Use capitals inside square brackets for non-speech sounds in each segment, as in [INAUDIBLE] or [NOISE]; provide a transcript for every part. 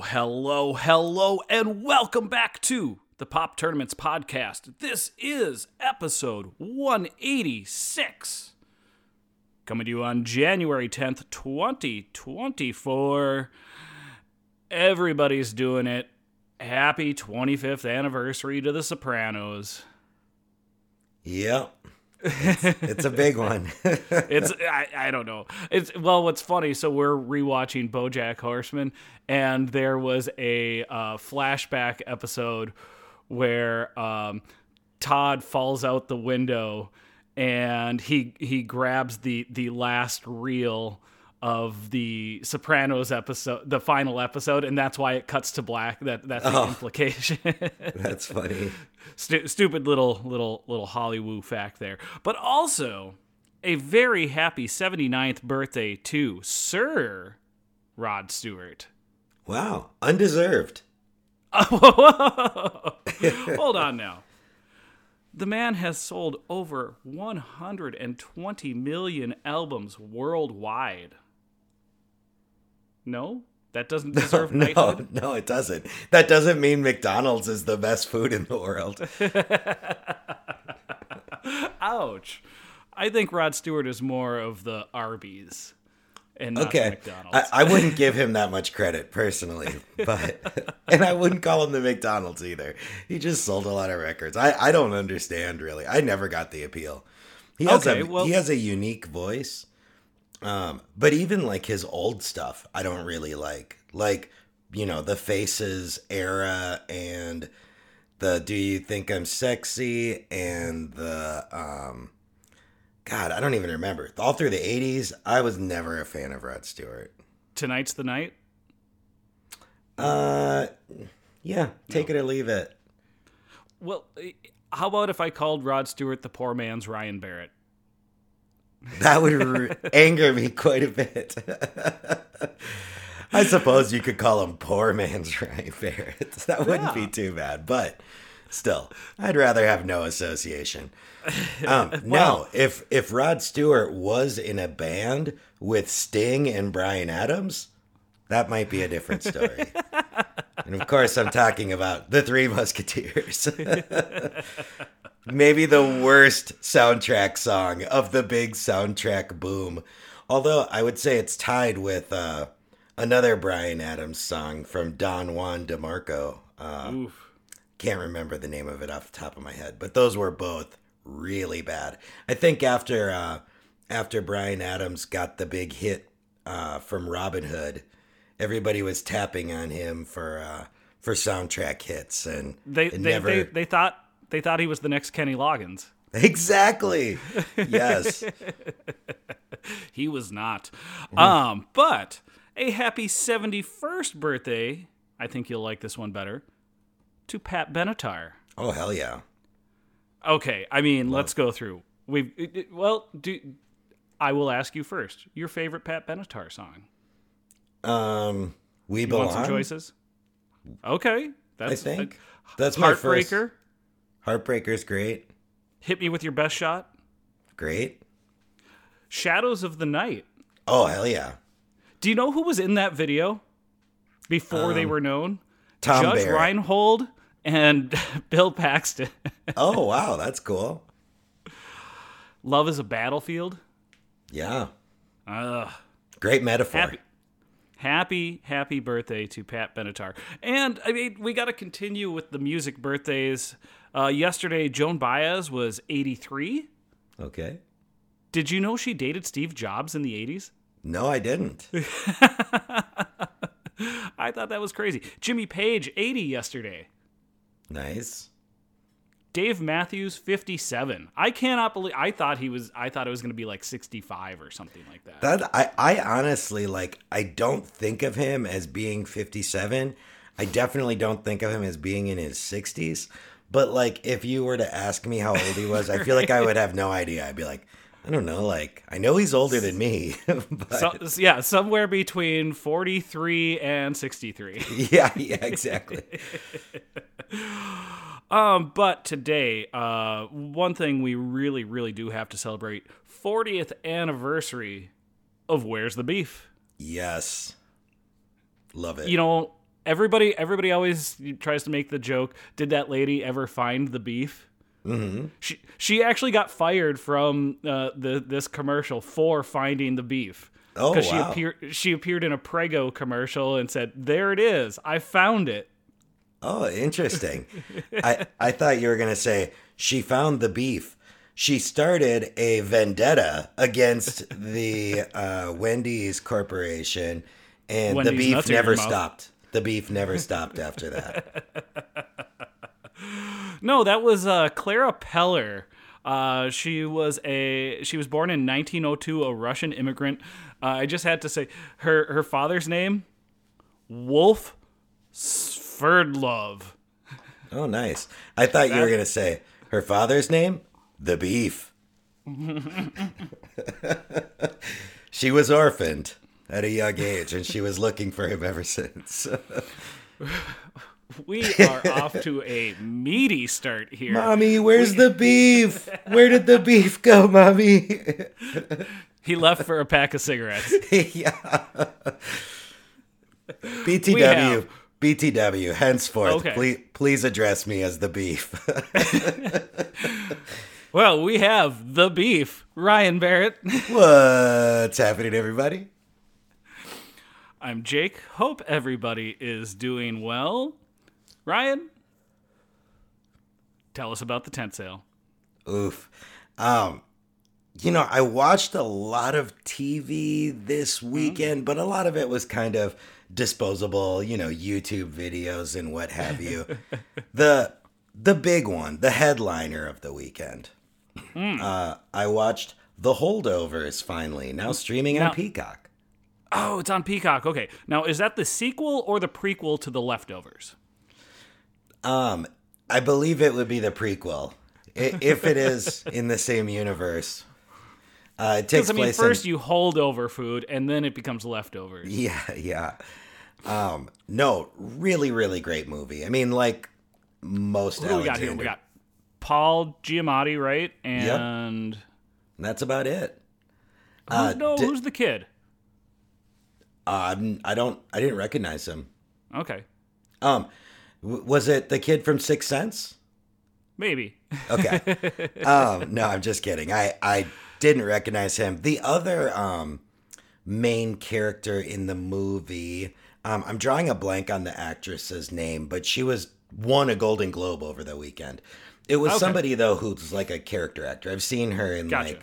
Hello, hello, and welcome back to the Pop Tournaments Podcast. This is episode 186. Coming to you on January 10th, 2024. Everybody's doing it. Happy 25th anniversary to The Sopranos. Yep. It's, it's a big one. [LAUGHS] it's I, I don't know. It's well, what's funny? So we're rewatching BoJack Horseman, and there was a uh, flashback episode where um, Todd falls out the window, and he he grabs the the last reel of the Sopranos episode, the final episode, and that's why it cuts to black. That that's the Oh. [LAUGHS] implication. That's funny. Stu- stupid little little little Hollywood fact there. But also a very happy 79th birthday to Sir Rod Stewart. Wow. Undeserved. [LAUGHS] Hold on now. The man has sold over 120 million albums worldwide. No? That doesn't deserve No, knighthood? [LAUGHS] no, it doesn't. That doesn't mean McDonald's is the best food in the world. [LAUGHS] Ouch. I think Rod Stewart is more of the Arby's and Okay. McDonald's. I, I wouldn't [LAUGHS] give him that much credit personally, but and I wouldn't call him the McDonald's either. He just sold a lot of records. I, I don't understand really. I never got the appeal. He has Okay, a well- he has a unique voice. Um, but even like his old stuff, I don't really like. Like, you know, the Faces era and the Do You Think I'm Sexy and the um God, I don't even remember. All through the 80s, I was never a fan of Rod Stewart. Tonight's the night. Uh yeah, take it or leave it. Well, eh, how about if I called Rod Stewart the poor man's Ryan Barrett? That would anger me quite a bit. I suppose you could call him poor man's [LAUGHS] Ryan Barrett. That wouldn't Yeah. be too bad, but still, I'd rather have no association. Um, [LAUGHS] no, if if Rod Stewart was in a band with Sting and Bryan Adams, that might be a different story. [LAUGHS] and of course, I'm talking about the Three Musketeers. Maybe the worst soundtrack song of the big soundtrack boom. Although I would say it's tied with uh, another Bryan Adams song from Don Juan DeMarco. Uh, Oof. can't remember the name of it off the top of my head, but those were both really bad. I think after uh, after Bryan Adams got the big hit uh, from Robin Hood, everybody was tapping on him for uh, for soundtrack hits, and They they, never they they thought they thought he was the next Kenny Loggins. exactly. [LAUGHS] Yes, He was not. Mm-hmm. Um, but a happy 71st birthday. I think you'll like this one better. To Pat Benatar. oh hell yeah. Okay, I mean, let's go through. It- well, do I will ask you first. Your favorite Pat Benatar song? Um, we You belong. want some choices? Okay, that's I think uh, that's my first. Heartbreaker. Heartbreaker's great, Hit me with your best shot. great. Shadows of the Night. Oh hell yeah. Do you know who was in that video before they were known? Um, Tom Judge Barrett. Reinhold and [LAUGHS] Bill Paxton. [LAUGHS] Oh wow, that's cool. Love is a battlefield. Yeah, Ugh. great metaphor. Happy, happy, happy birthday to Pat Benatar. And I mean, we got to continue with the music birthdays. Uh, yesterday, Joan Baez was 83. Okay. Did you know she dated Steve Jobs in the 80s? No, I didn't. [LAUGHS] I thought that was crazy. Jimmy Page, 80 yesterday. Nice. Dave Matthews, 57. I cannot believe. I thought he was. I thought it was going to be like 65 or something like that. That I, I honestly like. I don't think of him as being 57. I definitely don't think of him as being in his 60s. But like, if you were to ask me how old he was, I feel like I would have no idea. I'd be like, I don't know. Like, I know he's older than me. [LAUGHS] but So, yeah, somewhere between 43 and 63. [LAUGHS] yeah, yeah, exactly. [LAUGHS] Um, but today, uh, one thing we really, really do have to celebrate 40th anniversary of Where's the Beef? Yes, love it. You know, everybody, everybody always tries to make the joke. Did that lady ever find the beef? Mm-hmm. She she actually got fired from uh, the this commercial for finding the beef. Oh, because she wow. appeared she appeared in a Prego commercial and said, "There it is, I found it." Oh, interesting. I [LAUGHS] I thought you were gonna say she found the beef. She started a vendetta against the uh, Wendy's Corporation, and Wendy's the beef never stopped. The beef never stopped after that. [LAUGHS] No, that was uh, Clara Peller. Uh, she was a she was born in 1902, a Russian immigrant. Uh, I just had to say her her father's name, Wolf Sverdlov. Oh, nice. I thought you were gonna say her father's name, the beef. [LAUGHS] she was orphaned at a young age, and she was looking for him ever since. We [LAUGHS] are off to a meaty start here. Mommy, where's the beef? Where did the beef go, mommy? He left for a pack of cigarettes. [LAUGHS] yeah. BTW. have- BTW. Henceforth, Okay. please, please address me as the beef. [LAUGHS] Well, we have the beef, Ryan Barrett. What's happening, everybody? I'm Jake. Hope everybody is doing well. Ryan, tell us about the tent sale. Oof. Um, you know, I watched a lot of TV this weekend, but a lot of it was kind of disposable, you know, YouTube videos and what have you. [LAUGHS] the the big one, the headliner of the weekend. Uh, I watched The Holdovers finally, now streaming Now- on Peacock. Oh, it's on Peacock. Okay. Now, is that the sequel or the prequel to The Leftovers? Um, I believe it would be the prequel. If it is in the same universe. Uh, it takes I mean, place first in, you hold over food and then it becomes leftovers. Yeah, yeah. Um, no, really, really great movie. I mean, like most Who do we got Alexander. here? We got Paul Giamatti, right? And That's about it. Uh, no, di- who's the kid? Uh, I don't. I didn't recognize him. Okay. Um, w- was it the kid from Sixth Sense? Maybe. Okay. [LAUGHS] um, no, I'm just kidding. I I didn't recognize him. The other um main character in the movie. Um, I'm drawing a blank on the actress's name, but she was won a Golden Globe over the weekend. It was Okay. somebody though who's like a character actor. I've seen her in Gotcha. like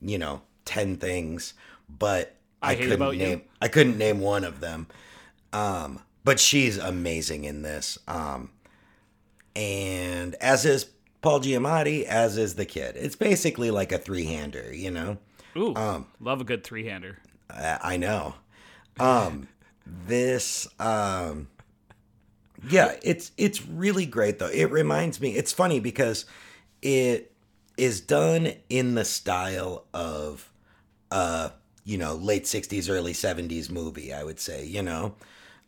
you know ten things, but I I, Hate couldn't You. name I couldn't name one of them. Um, but she's amazing in this. Um, and as is Paul Giamatti, as is the kid. It's basically like a three hander, you know. Ooh, Um, love a good three hander. I, I know. Um, this, um, yeah, it's it's really great though. It reminds me. It's funny because it is done in the style of, uh, you know, late '60s, early '70s movie. I would say, you know.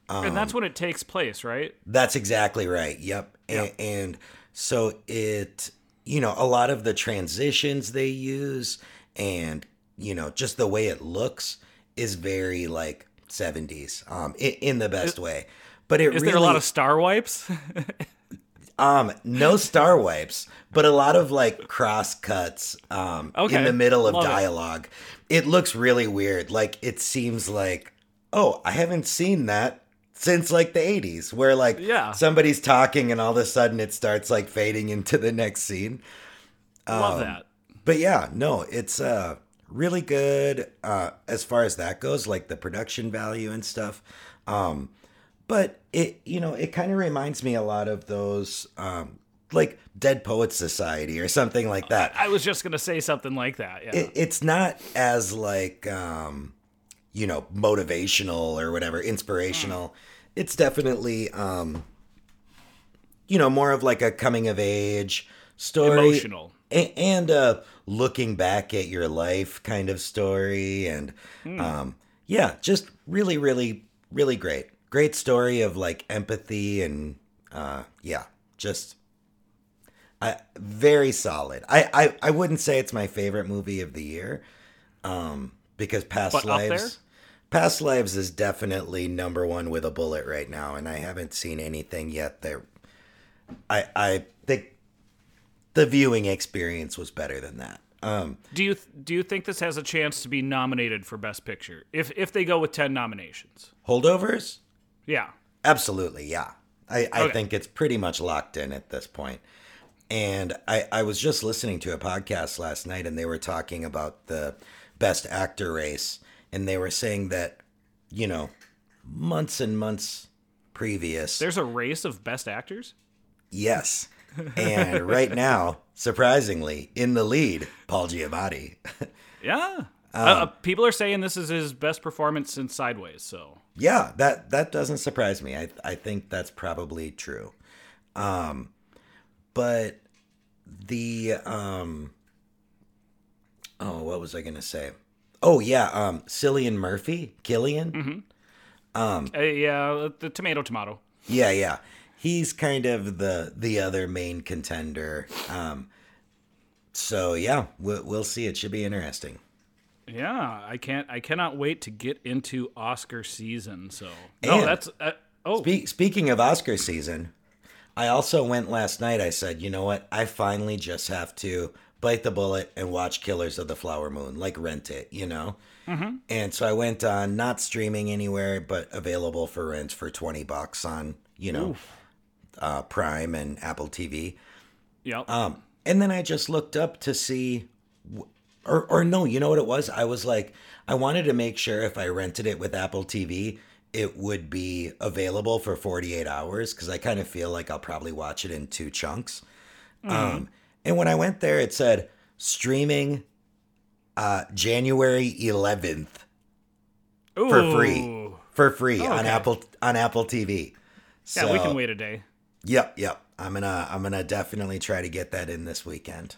and um, that's when it takes place, right? That's exactly right. Yep. And, and so it, you know, a lot of the transitions they use and, you know, just the way it looks is very like 70s um in, in the best way. But it Is really there a lot of star wipes? [LAUGHS] um no star [LAUGHS] wipes, but a lot of like cross cuts um Okay. in the middle of Love dialogue. It. looks really weird. Like it seems like, "Oh, I haven't seen that since like the 80s where like Yeah. somebody's talking and all of a sudden it starts like fading into the next scene." Love Um, that. But yeah, no, it's uh really good uh as far as that goes, like the production value and stuff. Um but it you know, it kind of reminds me a lot of those um like Dead Poets Society or something like that. I was just gonna say something like that. Yeah. It, it's not as like um, you know motivational or whatever, inspirational. It's definitely um, you know more of like a coming of age story, Emotional. a- and uh, looking back at your life kind of story, and um, yeah, just really, really, really great, great story of like empathy and uh, yeah, just I, very solid. I, I I wouldn't say it's my favorite movie of the year, um, because Past But? Lives, Past Lives is definitely number one with a bullet right now, and I haven't seen anything yet that I I think the viewing experience was better than that. Um, do you do you think this has a chance to be nominated for Best Picture if if they go with ten nominations? holdovers, Yeah. absolutely, yeah. I, I Okay. think it's pretty much locked in at this point. And I, I was just listening to a podcast last night and they were talking about the best actor race. And they were saying that, you know, months and months previous. There's a race of Best Actors. yes. And right now, surprisingly, in the lead, Paul Giamatti. [LAUGHS] Yeah. Um, uh, uh, people are saying this is his best performance since Sideways. So Yeah, that that doesn't surprise me. I I think that's probably true. Um but the um oh, what was I going to say? Oh yeah, um Cillian Murphy, Killian? uh, yeah, the tomato tomato. Yeah, yeah. He's kind of the the other main contender. Um so yeah, we'll, we'll see. It should be interesting. Yeah, I can't. I cannot wait to get into Oscar season. So no, And- that's uh, oh Spe- speaking of Oscar season, I also went last night. I said, you know what? I finally just have to bite the bullet and watch Killers of the Flower Moon, like rent it, you know? Mm-hmm. And so I went on, not streaming anywhere, but available for rent for 20 bucks on, you know, uh, Prime and Apple TV. yep. Um, and then I just looked up to see, or or no, you know what it was? I was like, I wanted to make sure if I rented it with Apple TV, it would be available for 48 hours because I kind of feel like I'll probably watch it in two chunks. Um, and when I went there, it said streaming uh, January 11th for free. For free on okay. Apple on Apple TV. Yeah, we can wait a day. Yep, yep. I'm gonna I'm gonna definitely try to get that in this weekend.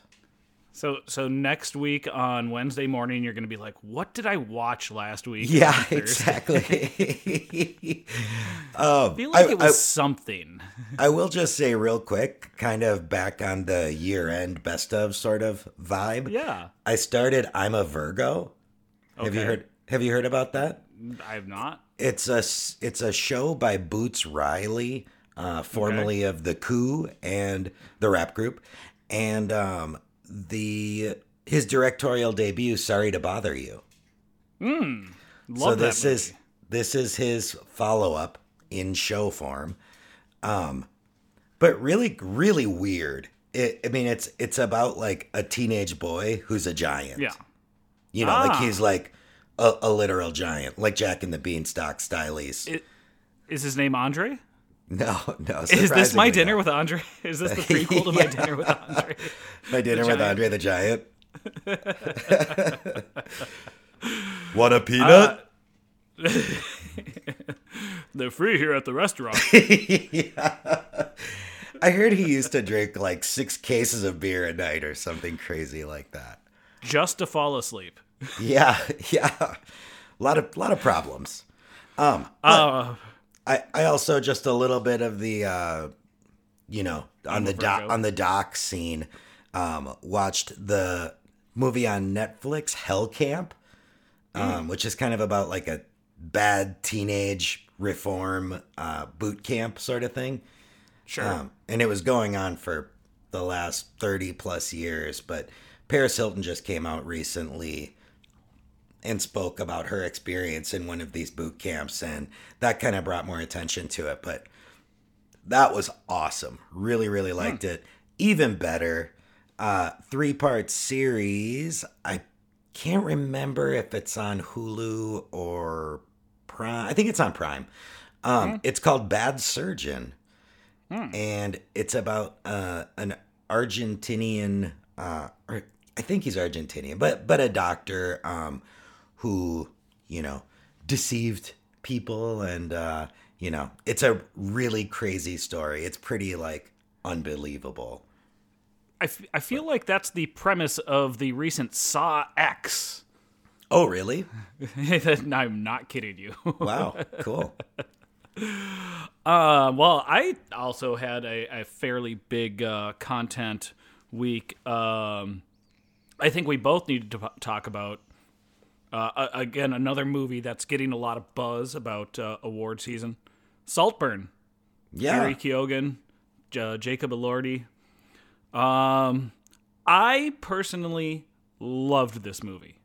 So so next week on Wednesday morning, you're gonna be like, "What did I watch last week?" Yeah, exactly. [LAUGHS] [LAUGHS] um, I feel like I, it was something. I, [LAUGHS] I will just say real quick, kind of back on the year end best of sort of vibe. Yeah, I started I'm a Virgo. Have you heard have you heard about that? I have not. It's a it's a show by Boots Riley, uh, formerly of the Coup and the rap group, and um, the his directorial debut. Sorry to bother you. Love so that this is this is his follow up in show form, um, but really really weird. It, I mean, it's it's about like a teenage boy who's a giant. yeah. you know, like Ah. he's like a, a literal giant, like Jack and the Beanstalk stylies. It, is his name Andre? [LAUGHS] No, no. Is this my dinner not. with Andre? [LAUGHS] Is this the [LAUGHS] prequel to my dinner with Andre? my dinner with giant? Andre the Giant? what a peanut? They're free here at the restaurant. I heard he used to drink like six cases of beer a night or something crazy like that. just to fall asleep. Yeah, yeah. A lot of lot of problems. Um, Uh, I, I also just a little bit of the uh you know on the doc on the doc scene um watched the movie on Netflix Hell Camp um which is kind of about like a bad teenage reform uh boot camp sort of thing. Sure. um and it was going on for the last 30 plus years but Paris Hilton just came out recently and spoke about her experience in one of these boot camps and that kind of brought more attention to it but that was awesome. Really really liked it. Even better uh three part series. I can't remember if it's on hulu or prime. I think it's on prime. Um it's called bad surgeon and it's about uh, an Argentinian, uh, or I think he's Argentinian, but but a doctor um, who you know deceived people, and uh, you know it's a really crazy story. It's pretty like unbelievable. I, f- I feel like that's the premise of the recent Saw X. Oh, really? [LAUGHS] I'm not kidding you. [LAUGHS] Wow, cool. Uh, well, I also had a, a fairly big uh, content week. Um, I think we both needed to p- talk about uh, again another movie that's getting a lot of buzz about uh, award season. Saltburn, Yeah, Barry Keoghan, J- Jacob Elordi. Um, I personally loved this movie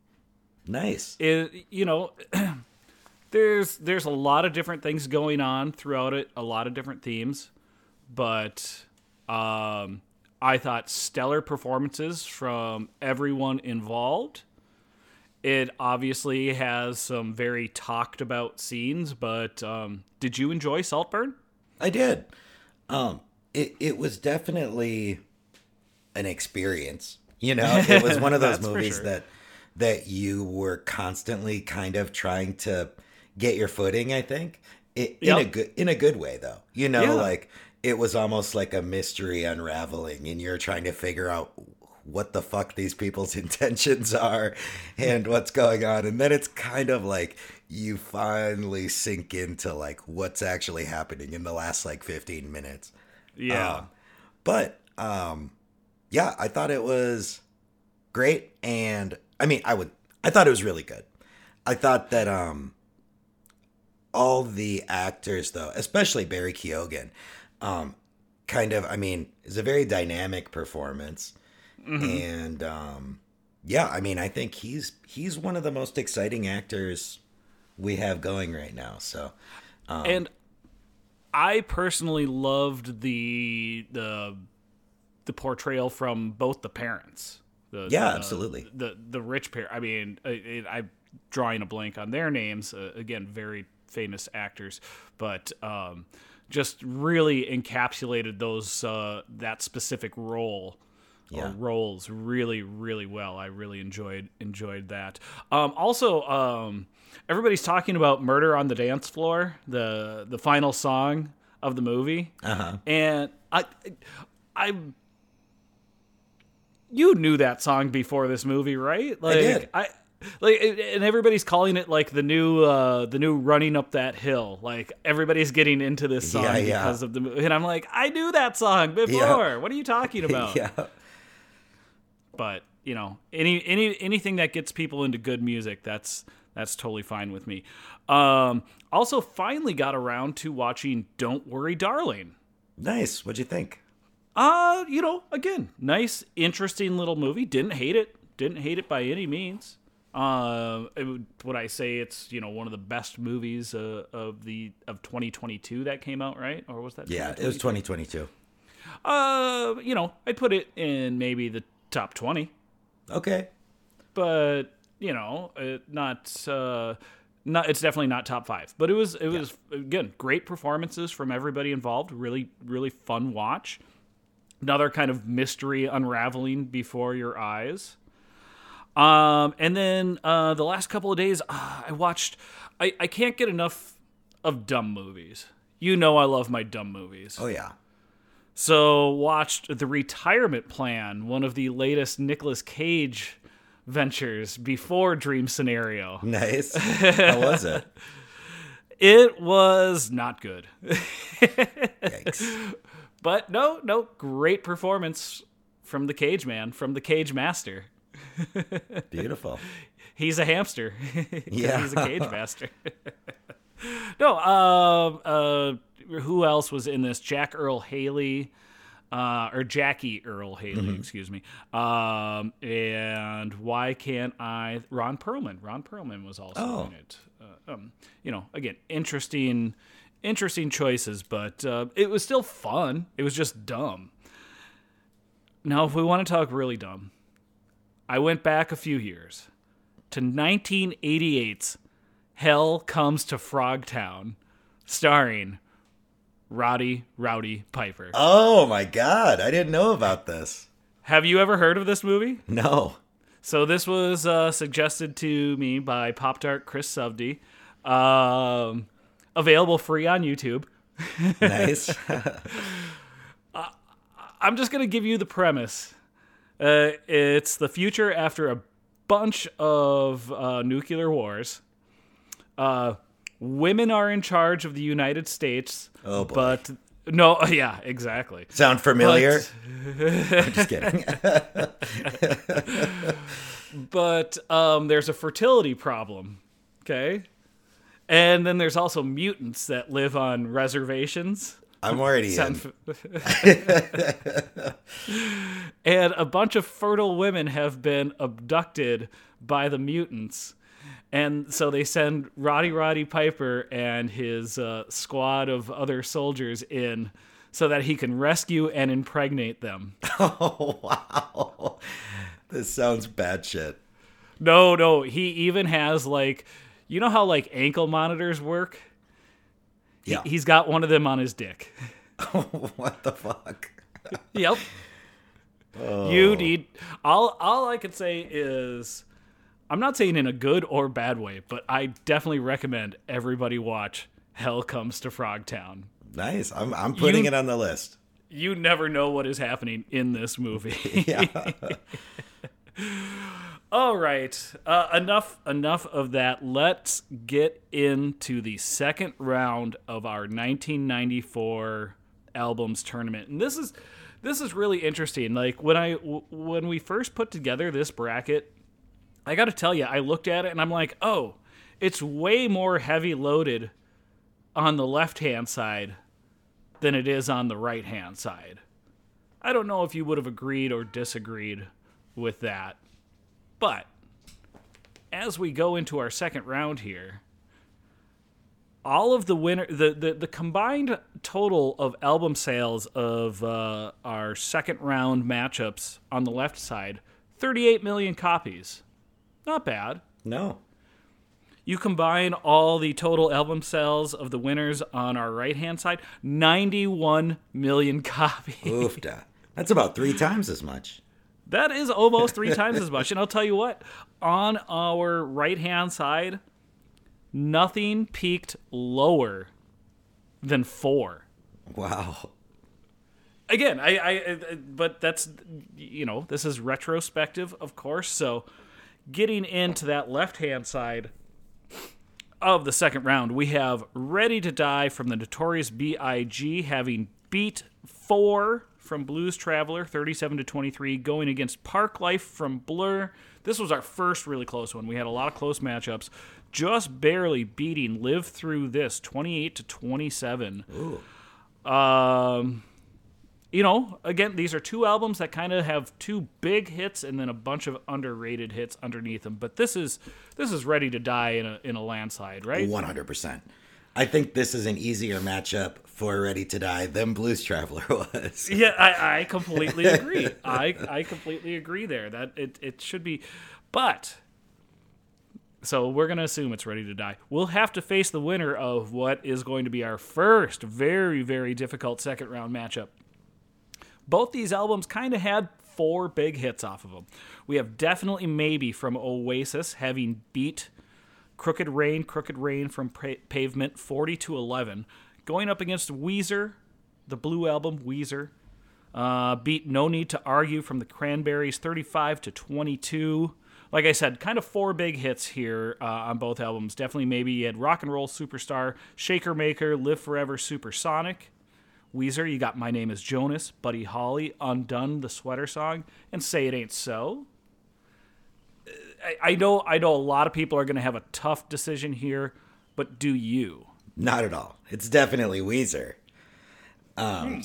nice. it, you know [CLEARS THROAT] there's there's a lot of different things going on throughout it a lot of different themes but um i thought stellar performances from everyone involved it obviously has some very talked about scenes but um did you enjoy saltburn I did. Um, it it was definitely an experience. You know, it was one of [LAUGHS] those movies sure. that that you were constantly kind of trying to get your footing. I think it, in a good in a good way though. You know, Yeah. like it was almost like a mystery unraveling, and you're trying to figure out what the fuck these people's [LAUGHS] intentions are and what's going on. And then it's kind of like you finally sink into like what's actually happening in the last like 15 minutes. Yeah. Um, but um yeah i thought it was great. And i mean i would i thought it was really good. I thought that um all the actors though especially barry keoghan um kind of i mean is a very dynamic performance and um yeah i mean i think he's he's one of the most exciting actors we have going right now so and I personally loved the the the portrayal from both the parents. The, Yeah, the- absolutely. The the rich pair. I mean, I'm drawing a blank on their names. Uh, again, very famous actors, but um, just really encapsulated those uh, that specific role. Yeah. Roles really, really well. I really enjoyed enjoyed that. Um, also, um, everybody's talking about "Murder on the Dance Floor," the the final song of the movie, uh-huh and I, I, you knew that song before this movie, right? Like, did. I like, and everybody's calling it like the new, uh, the new "Running Up That Hill." Like everybody's getting into this song Yeah, yeah. because of the movie, and I'm like, I knew that song before. What are you talking [LAUGHS] about? yeah but you know any any anything that gets people into good music that's that's totally fine with me. Um also finally got around to watching don't worry darling. Nice. What'd you think? Uh you know again nice interesting little movie. Didn't hate it. Didn't hate it by any means. Uh, would, would I say it's you know one of the best movies uh, of the of 2022 that came out right? Or was that yeah it was 2022? 2022 uh you know I'd put it in maybe the top 20 okay but you know, it not uh, not it's definitely not top five. But it was it was again great performances from everybody involved. Really really fun watch. Another kind of mystery unraveling before your eyes. Um, and then uh, the last couple of days, uh, I watched. I, I can't get enough of dumb movies. You know, I love my dumb movies. oh yeah So watched The Retirement Plan, one of the latest Nicolas Cage ventures before Dream Scenario. nice [LAUGHS] how was it It was not good. Yikes. [LAUGHS] But no, no, great performance from the Cage Man, from the Cage Master. [LAUGHS] beautiful He's a hamster. Yeah. He's a cage master. no, um, uh, who else was in this? Jack Earl Haley, uh, or Jackie Earle Haley, Mm-hmm. excuse me. Um, and why can't I? Ron Perlman. Ron Perlman was also Oh. in it. Uh, um, you know, again, interesting, interesting choices, but uh, it was still fun. It was just dumb. Now, if we want to talk really dumb, I went back a few years to 1988's Hell Comes to Frogtown, starring Roddy Rowdy Piper. Oh my god, I didn't know about this. Have you ever heard of this movie? No. So this was uh, suggested to me by Pop Tart Chris Subdi. Um, available free on YouTube. Nice. [LAUGHS] I'm just gonna give you the premise. Uh, it's the future after a bunch of uh, nuclear wars. Women are in charge of the United States. Oh, boy. But no, [LAUGHS] yeah, exactly. Sound familiar? But- [LAUGHS] I'm just kidding. [LAUGHS] but um, there's a fertility problem. Okay. And then there's also mutants that live on reservations. I'm already in. And a bunch of fertile women have been abducted by the mutants. And so they send Roddy Roddy Piper and his uh, squad of other soldiers in so that he can rescue and impregnate them. [LAUGHS] Oh wow. This sounds bad shit. No, no, he even has like, you know how like ankle monitors work? Yeah. He's got one of them on his dick. [LAUGHS] what the fuck? Yep. You need all all I could say is I'm not saying in a good or bad way, but I definitely recommend everybody watch Hell Comes to Frogtown. Nice. I'm I'm putting You- it on the list. You never know what is happening in this movie. [LAUGHS] Yeah. [LAUGHS] All right, uh, enough enough of that. Let's get into the second round of our 1994 albums tournament, and this is this is really interesting. Like when I when we first put together this bracket, I got to tell you, I looked at it and I'm like, oh, it's way more heavy loaded on the left hand side than it is on the right hand side. I don't know if you would have agreed or disagreed with that. But as we go into our second round here, all of the winner the, the, the combined total of album sales of uh, our second round matchups on the left side 38 million copies not bad No. you combine all the total album sales of the winners on our right hand side 91 million [LAUGHS] copies Oofda. That's about three times as much. That is almost three times as much. [LAUGHS] And I'll tell you what, on our right hand side, nothing peaked lower than four. Wow. Again, I, I, I- but that's, you know, this is retrospective, of course. So getting into that left hand side of the second round, we have Ready to Die from the Notorious B.I.G. having beat four from Blues Traveler, 37 to 23, going against Parklife from Blur. This was our first really close one. We had a lot of close matchups, just barely beating Live Through This, 28 to 27. Um, you know, again, these are two albums that kind of have two big hits and then a bunch of underrated hits underneath them. But this is this is ready to die in a in a landslide, right? 100%. I think this is an easier matchup for Ready to Die than Blues Traveler [LAUGHS] was. Yeah, I, I [LAUGHS] completely agree. I I completely agree there. That it it should be, but so we're gonna assume it's ready to die. We'll have to face the winner of what is going to be our first very very difficult second round matchup. Both these albums kind of had four big hits off of them. We have definitely maybe from Oasis having beat Crooked Rain, Crooked Rain from pa- Pavement 40 to 11, going up against Weezer, the Blue Album Weezer. Uh, beat No Need to Argue from the Cranberries 35 to 22. Like I said, kind of four big hits here uh, on both albums. Definitely maybe you had Rock and Roll Superstar, Shaker Maker, Live Forever Supersonic. Weezer, you got My Name is Jonas, Buddy Holly, Undone, the sweater song, and Say It Ain't So. I, I know I know a lot of people are going to have a tough decision here, but do you? Not at all. It's definitely Weezer. Um,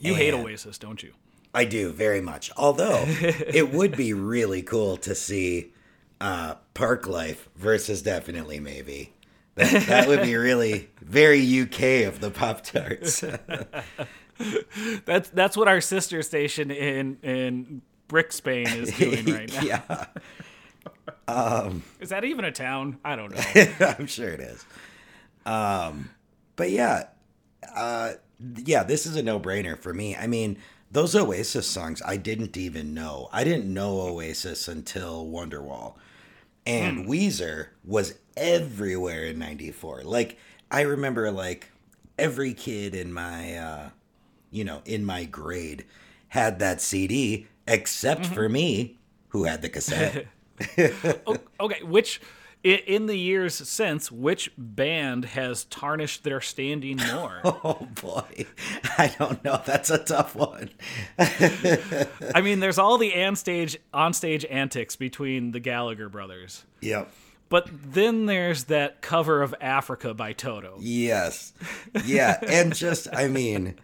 You hate Oasis, don't you? I do very much. Although it would be really cool to see uh, Parklife versus Definitely Maybe. That, that would be really very UK of the Pop Tarts. [LAUGHS] That's that's what our sister station in in Brick Spain is doing right [LAUGHS] now. yeah, Is that even a town? I don't know. [LAUGHS] I'm sure it is. Um, but yeah, uh, yeah, this is a no brainer for me. I mean, those Oasis songs I didn't even know. I didn't know Oasis until Wonderwall. And Hmm. Weezer was everywhere in 94. Like I remember like every kid in my uh you know, in my grade had that CD except Mm-hmm. for me who had the cassette. [LAUGHS] Okay, which in the years since, which band has tarnished their standing more? [LAUGHS] oh boy. I don't know. That's a tough one. [LAUGHS] I mean, there's all the onstage onstage antics between the Gallagher brothers, Yep. but then there's that cover of Africa by Toto. Yes. Yeah. and just, I mean,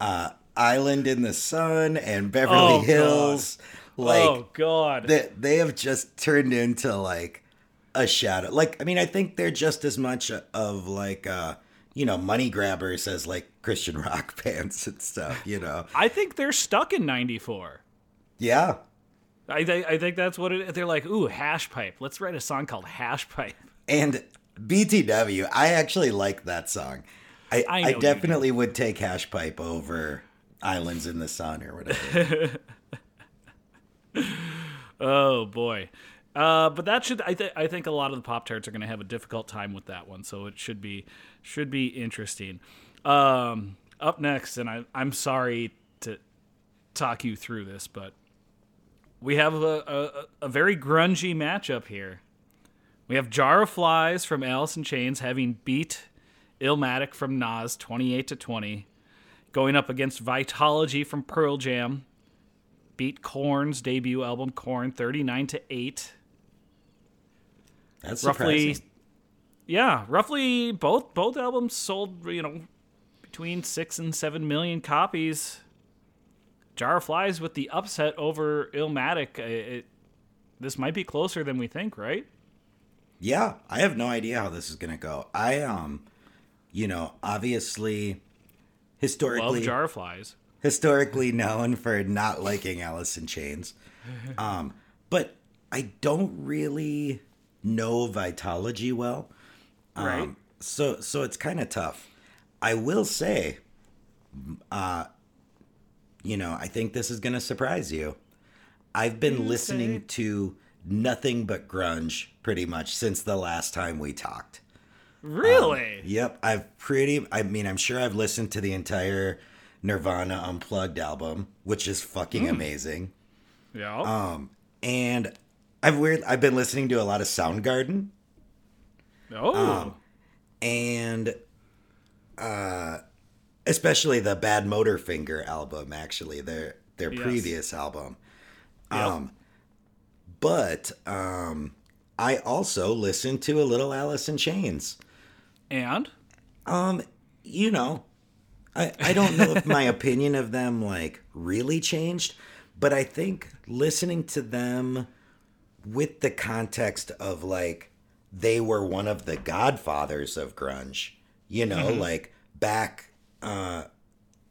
uh, Island in the Sun and Beverly Oh, God. Hills. Like, oh God! they, they have just turned into like a shadow. Like, I mean, I think they're just as much of like, uh, you know, money grabbers as like Christian [LAUGHS] rock bands and stuff, you know? I think they're stuck in '94. Yeah. I, th- I think that's what it. They're like, ooh, hash pipe. Let's write a song called Hash Pipe. And BTW, I actually like that song. I, I I, know you do. definitely would take Hash Pipe over Islands in the Sun or whatever. [LAUGHS] Oh boy. Uh, but that should I, I think a lot of the pop tarts are going to have a difficult time with that one, so it should be should be interesting. Um, up next, and I, I'm sorry to talk you through this, but we have a, a, a very grungy matchup here. We have Jar of Flies from Alice in Chains having beat Illmatic from Nas 28 to 20, going up against Vitalogy from Pearl Jam, beat Korn's debut album Korn 39 to 8. That's Roughly surprising. Yeah, roughly both both albums sold, you know, between 6 and 7 million copies. Jar of Flies with the upset over Illmatic. uh, It, this might be closer than we think, right? Yeah, I have no idea how this is gonna go. I um, you know, obviously, Love historically, Jar of Flies. historically known for not liking Alice in Chains, [LAUGHS] um, but I don't really know Vitalogy well. Um, Right. So so it's kind of tough. I will say, uh, you know, I think this is gonna surprise you. I've been listening say? to nothing but grunge pretty much since the last time we talked. Really? Yep, I've pretty. I mean, I'm sure I've listened to the entire Nirvana Unplugged album, which is fucking amazing. yeah. Um, and I've weird. I've been listening to a lot of Soundgarden, oh. um, and uh, especially the Badmotorfinger album. Actually, their their Yes. previous album. Yep. Um, but um, I also listened to a little Alice in Chains. and Um, you know, I I don't know if my [LAUGHS] opinion of them like really changed, but I think listening to them with the context of like they were one of the godfathers of grunge, you know, like back uh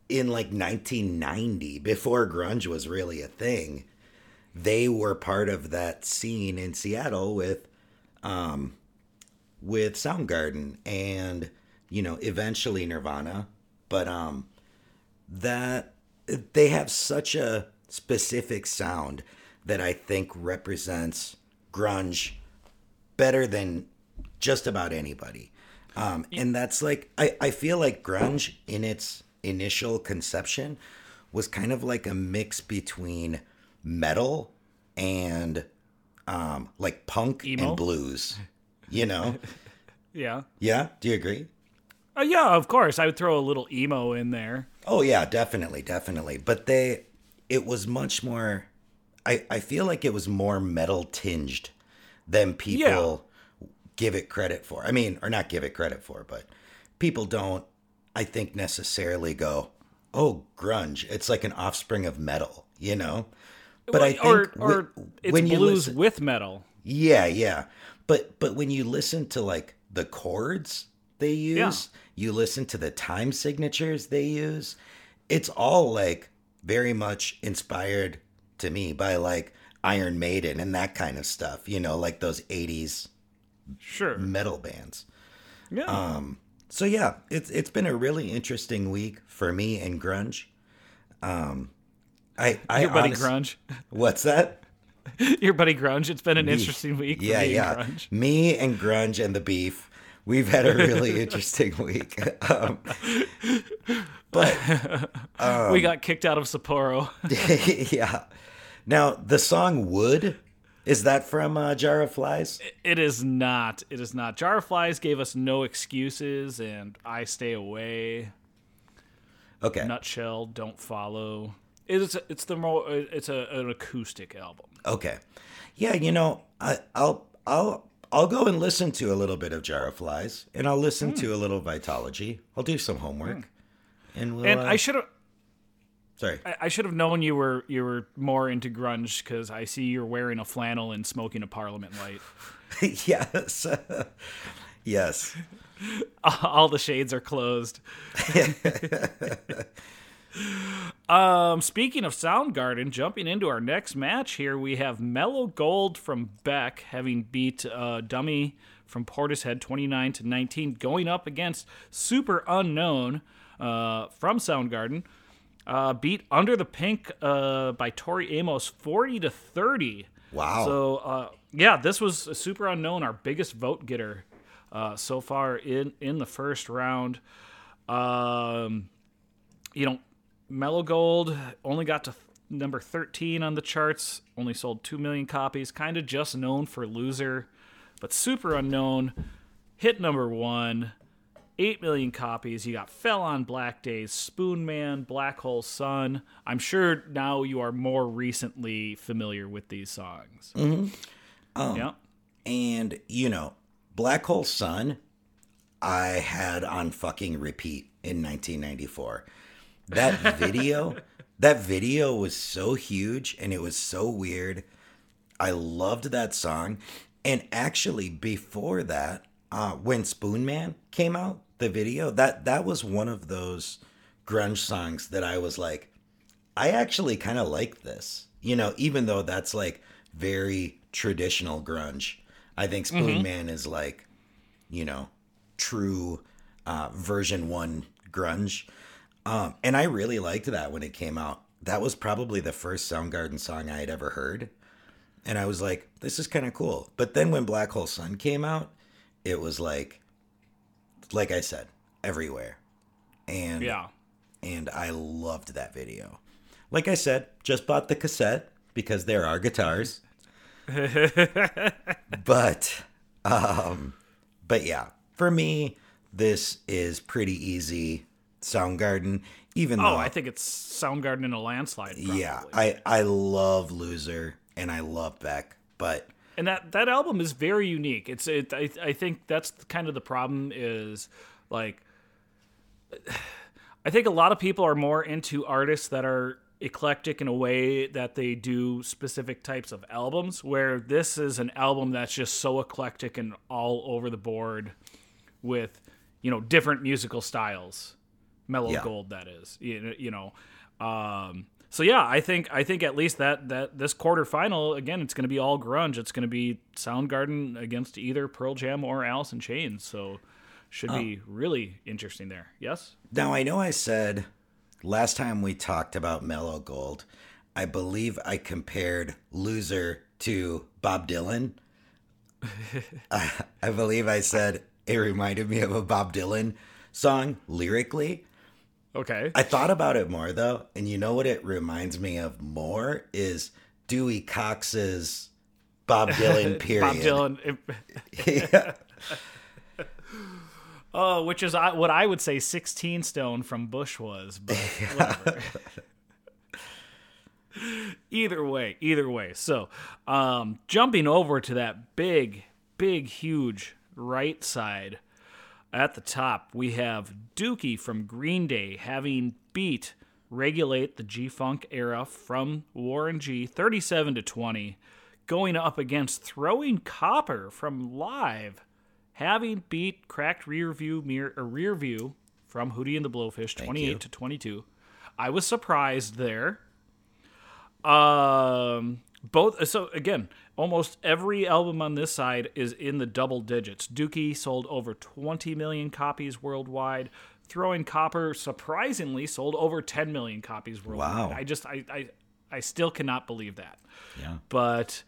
in like 1990 before grunge was really a thing. They were part of that scene in Seattle with um with Soundgarden and you know eventually Nirvana but um that they have such a specific sound that I think represents grunge better than just about anybody um and that's like I I feel like grunge in its initial conception was kind of like a mix between metal and um like punk Emo? and blues you know [LAUGHS] yeah. yeah, do you agree? Uh, yeah, of course. I would throw a little emo in there. Oh yeah, definitely, definitely. But they it was much more I I feel like it was more metal tinged than people give it credit for. I mean, or not give it credit for, but people don't I think necessarily go, "Oh, grunge, it's like an offspring of metal," you know? But I think or, or it's when you blues listen- with metal. Yeah, yeah. But but when you listen to like the chords they use, you listen to the time signatures they use, it's all like very much inspired to me by like Iron Maiden and that kind of stuff, you know, like those 80s Sure. metal bands. yeah. Um so yeah, it's it's been a really interesting week for me and grunge. Um, I, I Your buddy honest- Grunge. What's that? [LAUGHS] Your buddy Grunge. It's been an Me. interesting week. For Yeah, me yeah. And grunge. Me and grunge and the beef. We've had a really interesting [LAUGHS] week. Um, but [LAUGHS] um, we got kicked out of Sapporo. yeah. Now the song "Would" is that from uh, Jar of Flies? It is not. It is not. Jar of Flies gave us no excuses, and I stay away. Okay. Nutshell, don't follow. It's it's the more it's a, an acoustic album. Okay. Yeah, you know, I, I'll I'll I'll go and listen to a little bit of Jar of Flies, and I'll listen to a little Vitalogy. I'll do some homework, and we'll. And uh, I should have sorry. I, I should have known you were you were more into grunge because I see you're wearing a flannel and smoking a Parliament light. [LAUGHS] yes. [LAUGHS] yes. [LAUGHS] All the shades are closed. um, speaking of Soundgarden, jumping into our next match here, we have Mellow Gold from Beck having beat uh, Dummy from Portishead 29 to 19, going up against Superunknown uh, from Soundgarden. Uh, beat Under the Pink uh, by Tori Amos 40 to 30. Wow. So uh, yeah, this was a Superunknown, our biggest vote getter uh, so far in in the first round. Um, you know, Mellow Gold only got to number 13 on the charts, only sold 2 million copies, kind of just known for Loser, but Superunknown, hit number 1, 8 million copies. You got Fell on Black Days, Spoonman, Black Hole Sun. I'm sure now you are more recently familiar with these songs. Mm-hmm. yeah. And you know, Black Hole Sun, I had on fucking repeat in 1994. That [LAUGHS] video, that video was so huge and it was so weird. I loved that song. And actually, before that, uh, when Spoonman came out, the video that that was one of those grunge songs that I was like, I actually kind of like this. You know, even though that's like very traditional grunge. I think Spoonman is like, you know, true uh, version one grunge. Um, and I really liked that when it came out. That was probably the first Soundgarden song I had ever heard. And I was like, this is kind of cool. But then when Black Hole Sun came out, it was like, like I said, everywhere. And Yeah. and I loved that video. Like I said, just bought the cassette because there are guitars. [LAUGHS] but um but yeah, for me this is pretty easy Soundgarden even Oh, though I think it's Soundgarden in a landslide. Probably. yeah, I I love Loser and I love Beck, but and that that album is very unique. It's it. I, I think that's kind of the problem is like. [SIGHS] I think a lot of people are more into artists that are eclectic in a way that they do specific types of albums. Where this is an album that's just so eclectic and all over the board, with you know different musical styles. Mellow Yeah. Gold, that is. You know, you know. Um, so yeah, I think I think at least that that this quarterfinal again, it's going to be all grunge. It's going to be Soundgarden against either Pearl Jam or Alice in Chains. So should be oh. really interesting there. Yes. Now, I know I said last time we talked about Mellow Gold, I believe I compared Loser to Bob Dylan. [LAUGHS] I, I believe I said it reminded me of a Bob Dylan song lyrically. Okay. I thought about it more though, and you know what it reminds me of more is Dewey Cox's Bob [LAUGHS] Dylan period. Bob Dylan. [LAUGHS] yeah. [LAUGHS] Oh, which is what I would say 16 Stone from Bush was, but whatever. either way, either way. So, um, jumping over to that big, big, huge right side at the top, we have Dookie from Green Day having beat Regulate the G Funk era from Warren G 37 to 20, going up against Throwing Copper from Live having beat Cracked Rear View Mirror or Rear View from Hootie and the Blowfish 28 to 22. I was surprised there. Um Both so again, almost every album on this side is in the double digits. Dookie sold over 20 million copies worldwide. Throwing Copper surprisingly sold over 10 million copies worldwide. Wow. I just I, I I still cannot believe that. Yeah. But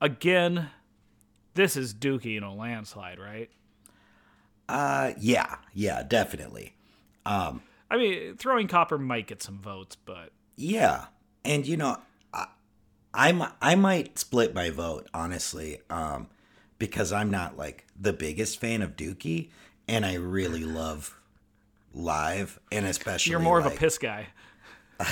again, this is Dookie in a landslide, right? Uh, yeah, yeah, definitely. Um i mean, throwing Copper might get some votes, but Yeah, and you know, I, I might split my vote honestly, um, because I'm not like the biggest fan of Dookie, and I really love live, and especially you're more of a piss guy. [LAUGHS]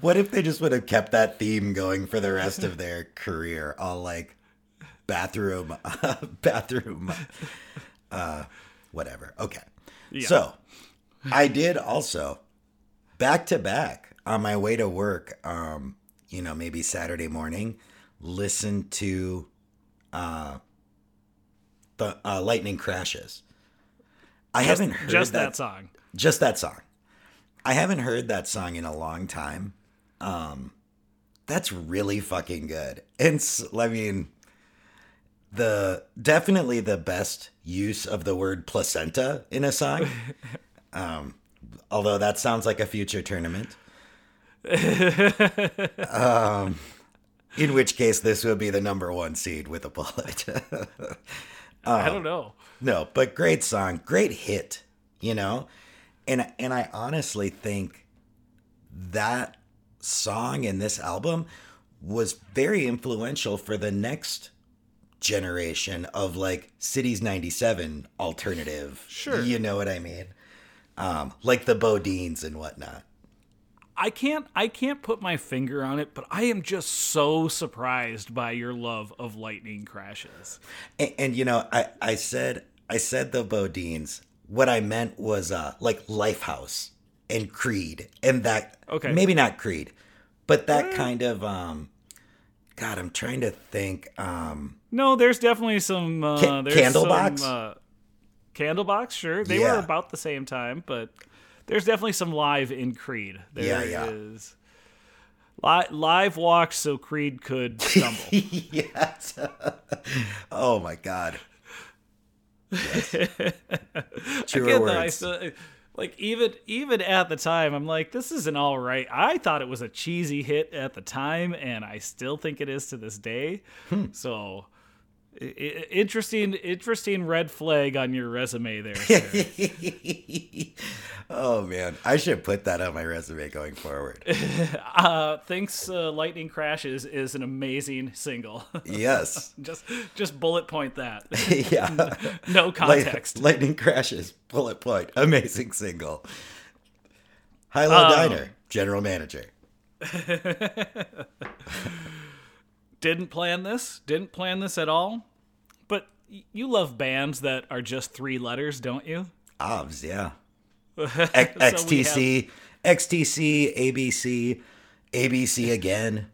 What if they just would have kept that theme going for the rest of their [LAUGHS] career? All like bathroom, [LAUGHS] bathroom, uh, whatever. Okay. So I did also back to back on my way to work, um, you know, maybe Saturday morning, listen to uh, the uh, Lightning Crashes. I haven't heard Just that that song. just that song. I haven't heard that song in a long time. Um, that's really fucking good. And I mean, the definitely the best use of the word placenta in a song. [LAUGHS] um, although that sounds like a future tournament. [LAUGHS] um, in which case, this would be the number one seed with a bullet. [LAUGHS] I don't know. No, but great song, great hit, you know? And and I honestly think that song in this album was very influential for the next generation of like Cities 97 alternative. Sure. You know what I mean? Um, like the BoDeans and whatnot. I can't I can't put my finger on it, but I am just so surprised by your love of lightning crashes. And, and you know, I, I said I said the BoDeans. What I meant was uh like Lifehouse and Creed and that Okay. maybe not Creed, but that kind of um God, I'm trying to think um No, there's definitely some uh there's Candlebox? some, uh, Candlebox, sure. They Yeah. were about the same time, but there's definitely some live in Creed. There Yeah, yeah. Li- live walks so Creed could [LAUGHS] stumble. yes. [LAUGHS] oh my god. Yes. [LAUGHS] Truer Again, though, I words. still, like even even at the time, I'm like, this isn't all right. I thought it was a cheesy hit at the time, and I still think it is to this day. Hmm. So, interesting, interesting red flag on your resume there. [LAUGHS] oh man, I should put that on my resume going forward. [LAUGHS] uh, thinks uh, lightning crashes is an amazing single. [LAUGHS] Yes. just just bullet point that. yeah. no Light- context. lightning crashes. Bullet point. Amazing single. High Low Um, Diner. General manager. didn't plan this didn't plan this at all you love bands that are just three letters don't you Obs, yeah. [LAUGHS] X- So we XTC, XTC, ABC, ABC again.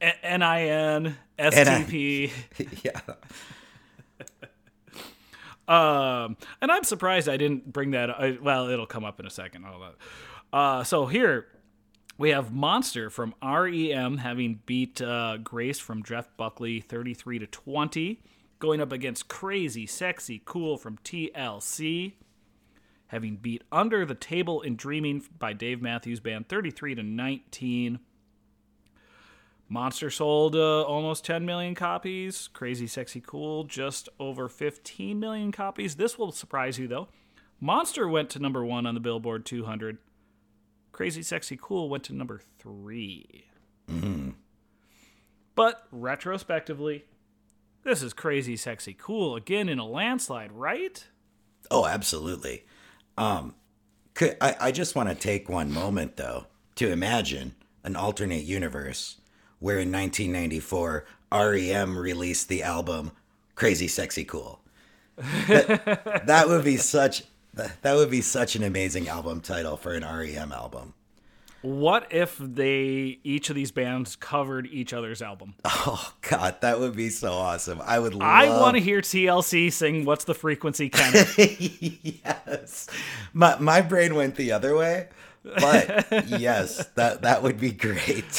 A- nin stp [LAUGHS] yeah. [LAUGHS] um and i'm surprised i didn't bring that I, well it'll come up in a second hold on uh so here we have monster from rem having beat uh grace from jeff buckley 33 to 20 going up against crazy sexy cool from tlc having beat Under the Table and Dreaming by Dave Matthews Band 33 to 19. Monster sold uh, almost 10 million copies. Crazy Sexy Cool just over 15 million copies. This will surprise you though. Monster went to number 1 on the Billboard 200. Crazy Sexy Cool went to number 3. But retrospectively, this is Crazy Sexy Cool again in a landslide, right? Oh, absolutely. Um, could, I, I just want to take one moment, though, to imagine an alternate universe where in 1994, REM released the album Crazy Sexy Cool. That, [LAUGHS] that would be such. That would be such an amazing album title for an REM album. What if they each of these bands covered each other's album? [LAUGHS] Oh God, that would be so awesome. I would. Love... I want to hear TLC sing "What's the Frequency, Kenneth." [LAUGHS] yes. My my brain went the other way, but [LAUGHS] yes, that that would be great.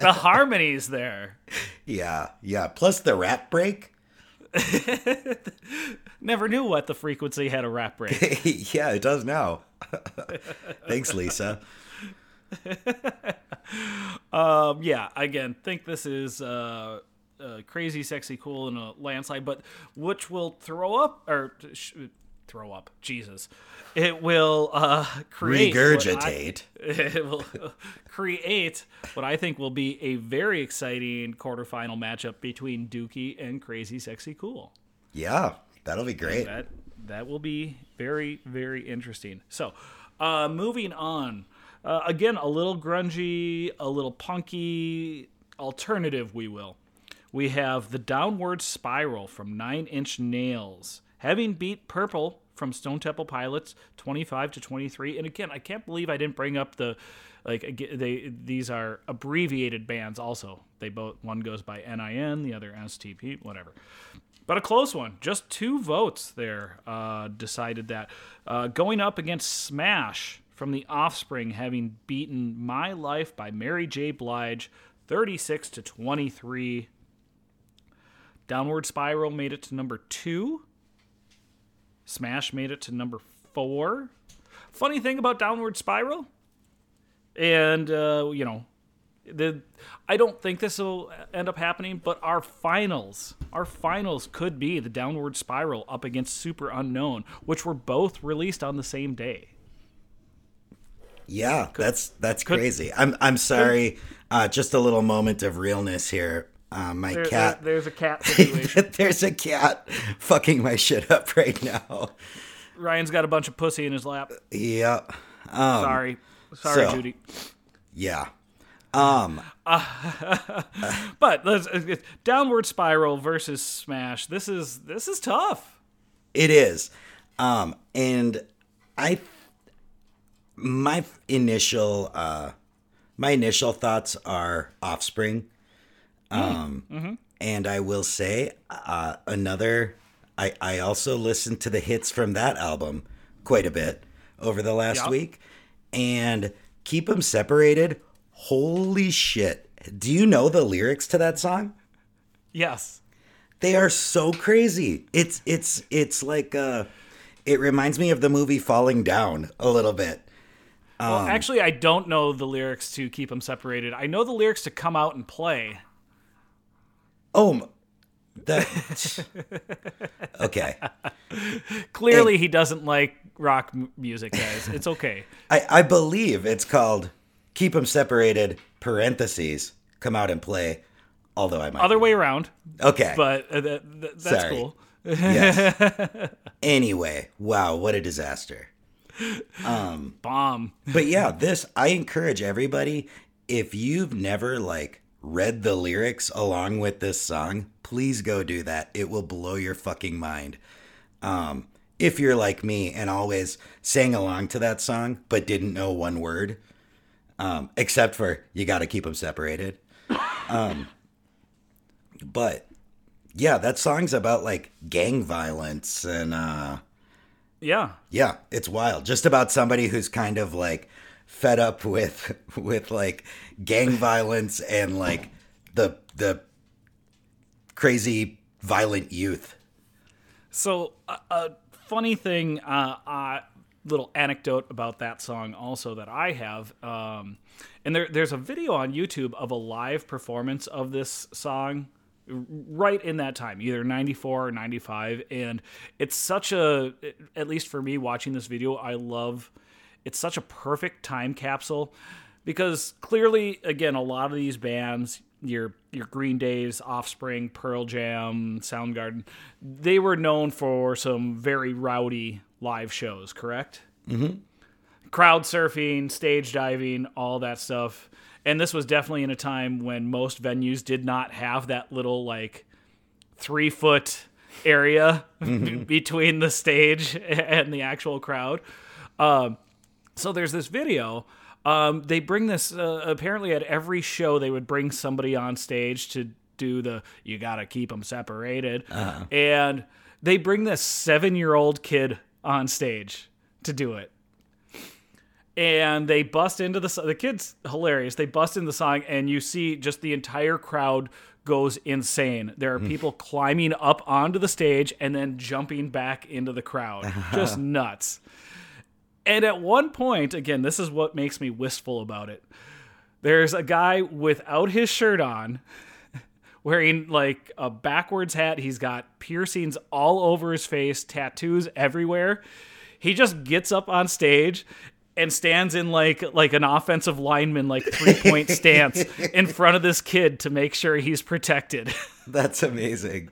the harmonies there. yeah, yeah. Plus the rap break. Never knew what the frequency had a rap break. yeah, it does now. Thanks, Lisa. [LAUGHS] um, yeah, again, think this is uh, uh, crazy, sexy, cool, and a landslide, but which will throw up or sh- throw up. Jesus, it will uh, create regurgitate. I, [LAUGHS] it will create what I think will be a very exciting quarterfinal matchup between Dookie and Crazy, Sexy, Cool. Yeah, that'll be great. That that will be very very interesting. So, uh, moving on. Uh, again, a little grungy, a little punky alternative. We will. We have the downward spiral from Nine Inch Nails, having beat Purple from Stone Temple Pilots, twenty-five to twenty-three. And again, I can't believe I didn't bring up the like they these are abbreviated bands. Also, they both one goes by NIN, the other STP, whatever. But a close one. Just two votes there uh, decided that. Uh, going up against Smash from The Offspring, having beaten My Life by Mary J. Blige 36 to 23. Downward Spiral made it to number two. Smash made it to number four. Funny thing about Downward Spiral, and uh, you know, the I don't think this will end up happening, but our finals, our finals could be the Downward Spiral up against Superunknown, which were both released on the same day. Yeah, could, that's that's could, crazy. I'm I'm sorry. Could, uh, just a little moment of realness here. Uh, my there, cat. There, there's a cat [LAUGHS] situation. there's a cat [LAUGHS] fucking my shit up right now. Ryan's got a bunch of pussy in his lap. Yeah. Um, sorry, sorry, so, Judy. Yeah. Um, uh, [LAUGHS] but let's, uh, downward spiral versus smash. This is this is tough. It is, um, and I, my initial, uh, my initial thoughts are Offspring, um, mm-hmm. and I will say uh, another. I I also listened to the hits from that album quite a bit over the last yep. week, and keep them separated Holy shit. Do you know the lyrics to that song? Yes. They are so crazy. It's it's it's like uh it reminds me of the movie Falling Down a little bit. Um, well, actually, I don't know the lyrics to keep them separated. I know the lyrics to come out and play. Oh, that [LAUGHS] okay. Clearly, and, he doesn't like rock music, guys. It's okay. [LAUGHS] I I believe it's called keep them separated. Parentheses come out and play. Although I might other way around. Okay, but uh, that, that, that's Sorry. cool. yes. [LAUGHS] Anyway, wow, what a disaster. Um, bomb. but yeah, this I encourage everybody. If you've never like read the lyrics along with this song, please go do that. It will blow your fucking mind. Um, if you're like me and always sang along to that song but didn't know one word, um, except for you got to keep them separated. Um, but yeah, that song's about like gang violence and uh, yeah, yeah, it's wild. Just about somebody who's kind of like fed up with with like gang violence and like the the crazy violent youth. So a, a funny thing, uh, I little anecdote about that song also that I have. Um, and there, there's a video on YouTube of a live performance of this song right in that time, either 94 or 95. And it's such a, at least for me watching this video, I love, it's such a perfect time capsule because clearly, again, a lot of these bands, your your Green Days, Offspring, Pearl Jam, Soundgarden, they were known for some very rowdy live shows, correct? Mm-hmm. Crowd surfing, stage diving, all that stuff. And this was definitely in a time when most venues did not have that little like three foot area mm-hmm. [LAUGHS] between the stage and the actual crowd. Um, so there's this video. Um, they bring this uh, apparently at every show. They would bring somebody on stage to do the "you got to keep them separated," uh-huh. and they bring this seven year old kid on stage to do it. And they bust into the the kids hilarious. They bust in the song, and you see just the entire crowd goes insane. There are mm. people climbing up onto the stage and then jumping back into the crowd, just [LAUGHS] nuts. And at one point, again, this is what makes me wistful about it. There's a guy without his shirt on, wearing like a backwards hat. He's got piercings all over his face, tattoos everywhere. He just gets up on stage and stands in like like an offensive lineman like three point [LAUGHS] stance in front of this kid to make sure he's protected. [LAUGHS] That's amazing.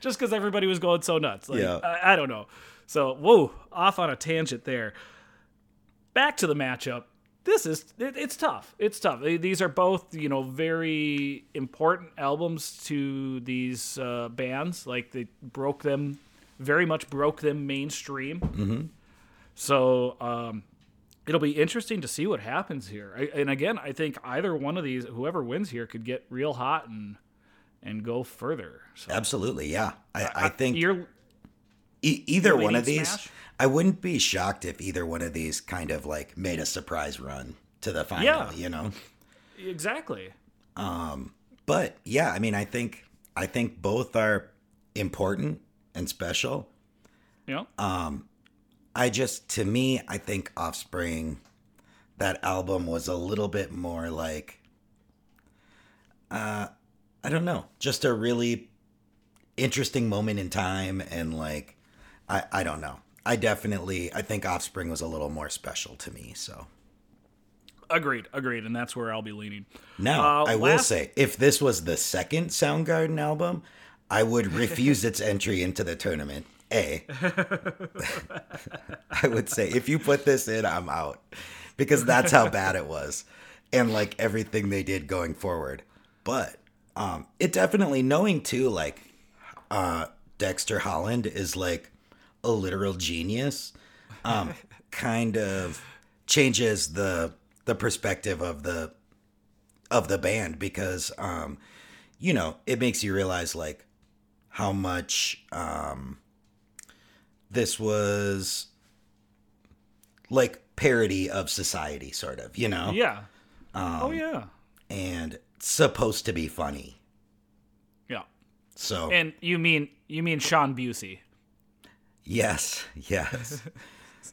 just because everybody was going so nuts. Like, Yeah. I, I don't know. So whoa, off on a tangent there. Back to the matchup. This is it, it's tough. It's tough. These are both you know very important albums to these uh, bands. Like they broke them, very much broke them mainstream. Mm-hmm. So um, it'll be interesting to see what happens here. I, and again, I think either one of these, whoever wins here, could get real hot and and go further. So Absolutely, yeah. I, I think you're e- either one of these, Smash? I wouldn't be shocked if either one of these kind of like made a surprise run to the final. Yeah. You know, exactly. Um, but yeah, I mean, I think I think both are important and special. Yeah. Uh, I just, to me, I think Offspring, that album was a little bit more like, uh, I don't know, just a really interesting moment in time. And like, I, I don't know. I definitely, I think Offspring was a little more special to me. So agreed, agreed, and that's where I'll be leaning. now Uh, I will last- say, if this was the second Soundgarden album, I would [LAUGHS] refuse its entry into the tournament. A. [LAUGHS] I would say if you put this in, I'm out because that's how bad it was, and like everything they did going forward. But um, it definitely knowing too, like uh, Dexter Holland is like a literal genius. Um, [LAUGHS] kind of changes the the perspective of the of the band because um, you know it makes you realize like how much um, this was like parody of society, sort of, you know, Yeah. Um, oh yeah. and supposed to be funny. Yeah. So And you mean you mean Sean Busey? yes, [LAUGHS] yes.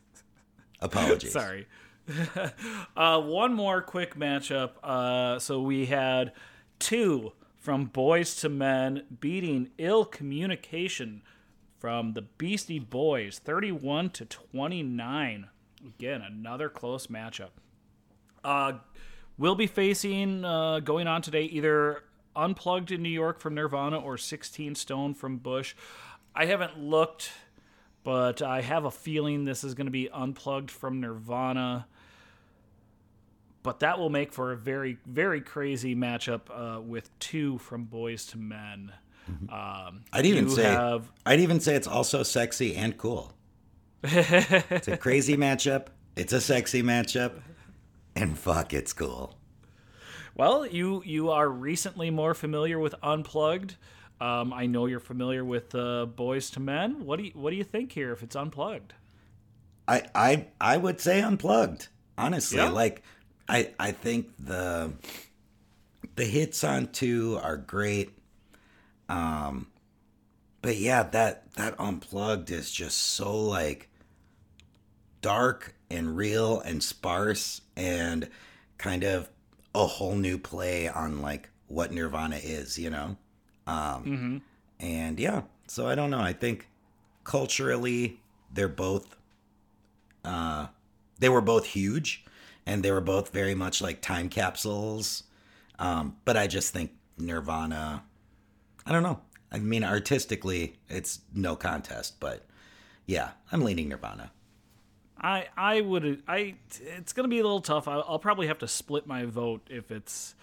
[LAUGHS] Apologies. Sorry. [LAUGHS] uh, one more quick matchup. Uh, so we had two from Boyz II Men beating Ill Communication from the Beastie Boys, thirty-one to twenty-nine. Again, another close matchup. Uh, we'll be facing uh, going on today either Unplugged in New York from Nirvana or 16 Stone from Bush. I haven't looked, but I have a feeling this is going to be Unplugged from Nirvana. But that will make for a very, very crazy matchup uh, with two from Boyz II Men. Um, I'd even say have I'd even say it's also sexy and cool. it's a crazy matchup. It's a sexy matchup, and fuck, it's cool. Well, you you are recently more familiar with Unplugged. Um, I know you're familiar with uh, Boyz II Men. What do you what do you think here if it's unplugged? I I I would say unplugged. Honestly, Yeah? like I I think the the hits on two are great. Um but yeah, that that unplugged is just so like dark and real and sparse and kind of a whole new play on like what Nirvana is, you know? Um and yeah, so I don't know. I think culturally they're both uh, they were both huge and they were both very much like time capsules. Um, but I just think Nirvana, I don't know. I mean, artistically, it's no contest, but yeah, I'm leaning Nirvana. I I would I it's gonna be a little tough. I'll, I'll probably have to split my vote if it's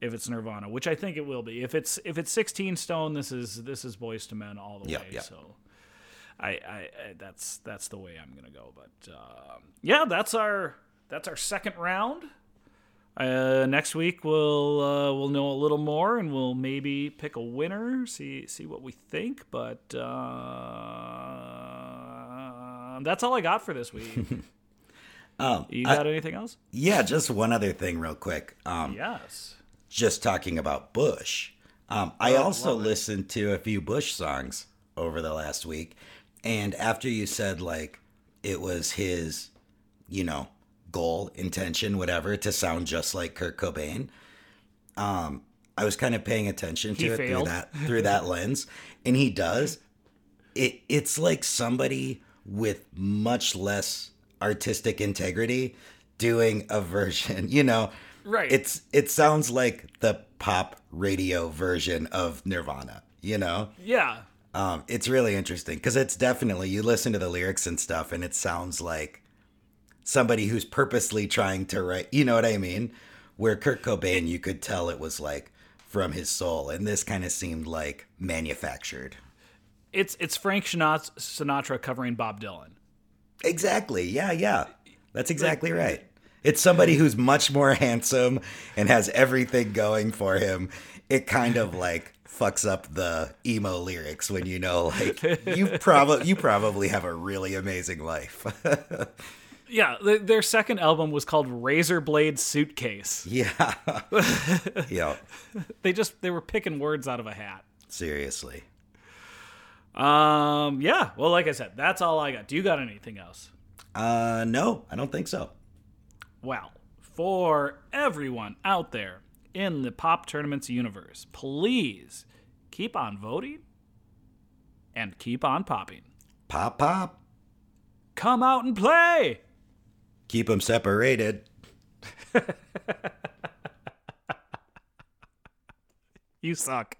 if it's Nirvana, which I think it will be. If it's if it's 16 Stone, this is this is Boyz II Men all the Yep, way. yep. So. I, I, I that's that's the way I'm gonna go, but um, yeah, that's our that's our second round. Uh, next week we'll uh, we'll know a little more and we'll maybe pick a winner, see see what we think. But uh, that's all I got for this week. [LAUGHS] Um, You I- got anything else? yeah, just one other thing, real quick. Um, Yes. just talking about Bush. Um, I Oh, also listened to a few Bush songs over the last week, and after you said like it was his, you know, goal, intention, whatever, to sound just like Kurt Cobain, um, I was kind of paying attention to He it through that through that lens, and he does. It it's like somebody with much less artistic integrity doing a version, [LAUGHS] you know. Right. It's it sounds like the pop radio version of Nirvana, you know? Yeah. Um, it's really interesting because it's definitely you listen to the lyrics and stuff, and it sounds like somebody who's purposely trying to write. You know what I mean? Where Kurt Cobain, you could tell it was like from his soul, and this kind of seemed like manufactured. It's it's Frank Sinatra, covering Bob Dylan. Exactly. Yeah, yeah. That's exactly right. It's somebody who's much more [LAUGHS] handsome and has everything going for him. It kind of like fucks up the emo lyrics when you know like you [LAUGHS] probably you probably have a really amazing life. [LAUGHS] Yeah, th- their second album was called Razorblade Suitcase. yeah. [LAUGHS] yeah. They just they were picking words out of a hat. Seriously. Um, yeah. Well, like I said, that's all I got. Do you got anything else? Uh no, I don't think so. Well, for everyone out there in the Pop Tournaments universe, please keep on voting and keep on popping. Pop pop. Come out and play. Keep them separated. [LAUGHS] You suck.